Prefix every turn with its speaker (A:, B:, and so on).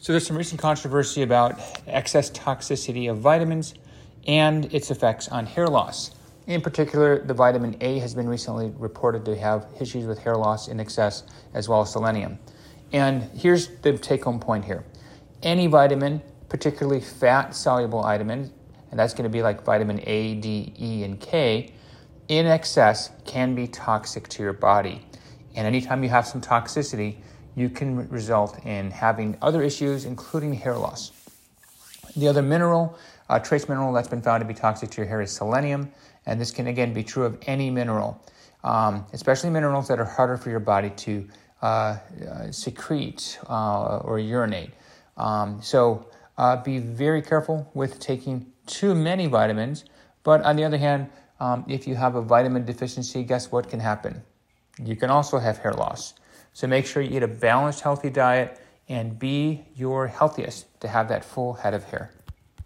A: So there's some recent controversy about excess toxicity of vitamins and its effects on hair loss. In particular, the vitamin A has been recently reported to have issues with hair loss in excess, as well as selenium. And here's the take home point here any vitamin, particularly fat soluble vitamins, and that's going to be like vitamin A, D, E, and K, in excess can be toxic to your body. And anytime you have some toxicity, you can result in having other issues, including hair loss. The other mineral, uh, trace mineral that's been found to be toxic to your hair is selenium, and this can again be true of any mineral, um, especially minerals that are harder for your body to uh, uh, secrete uh, or urinate. Um, so uh, be very careful with taking too many vitamins. But on the other hand, um, if you have a vitamin deficiency, guess what can happen? You can also have hair loss. So make sure you eat a balanced, healthy diet and be your healthiest to have that full head of hair.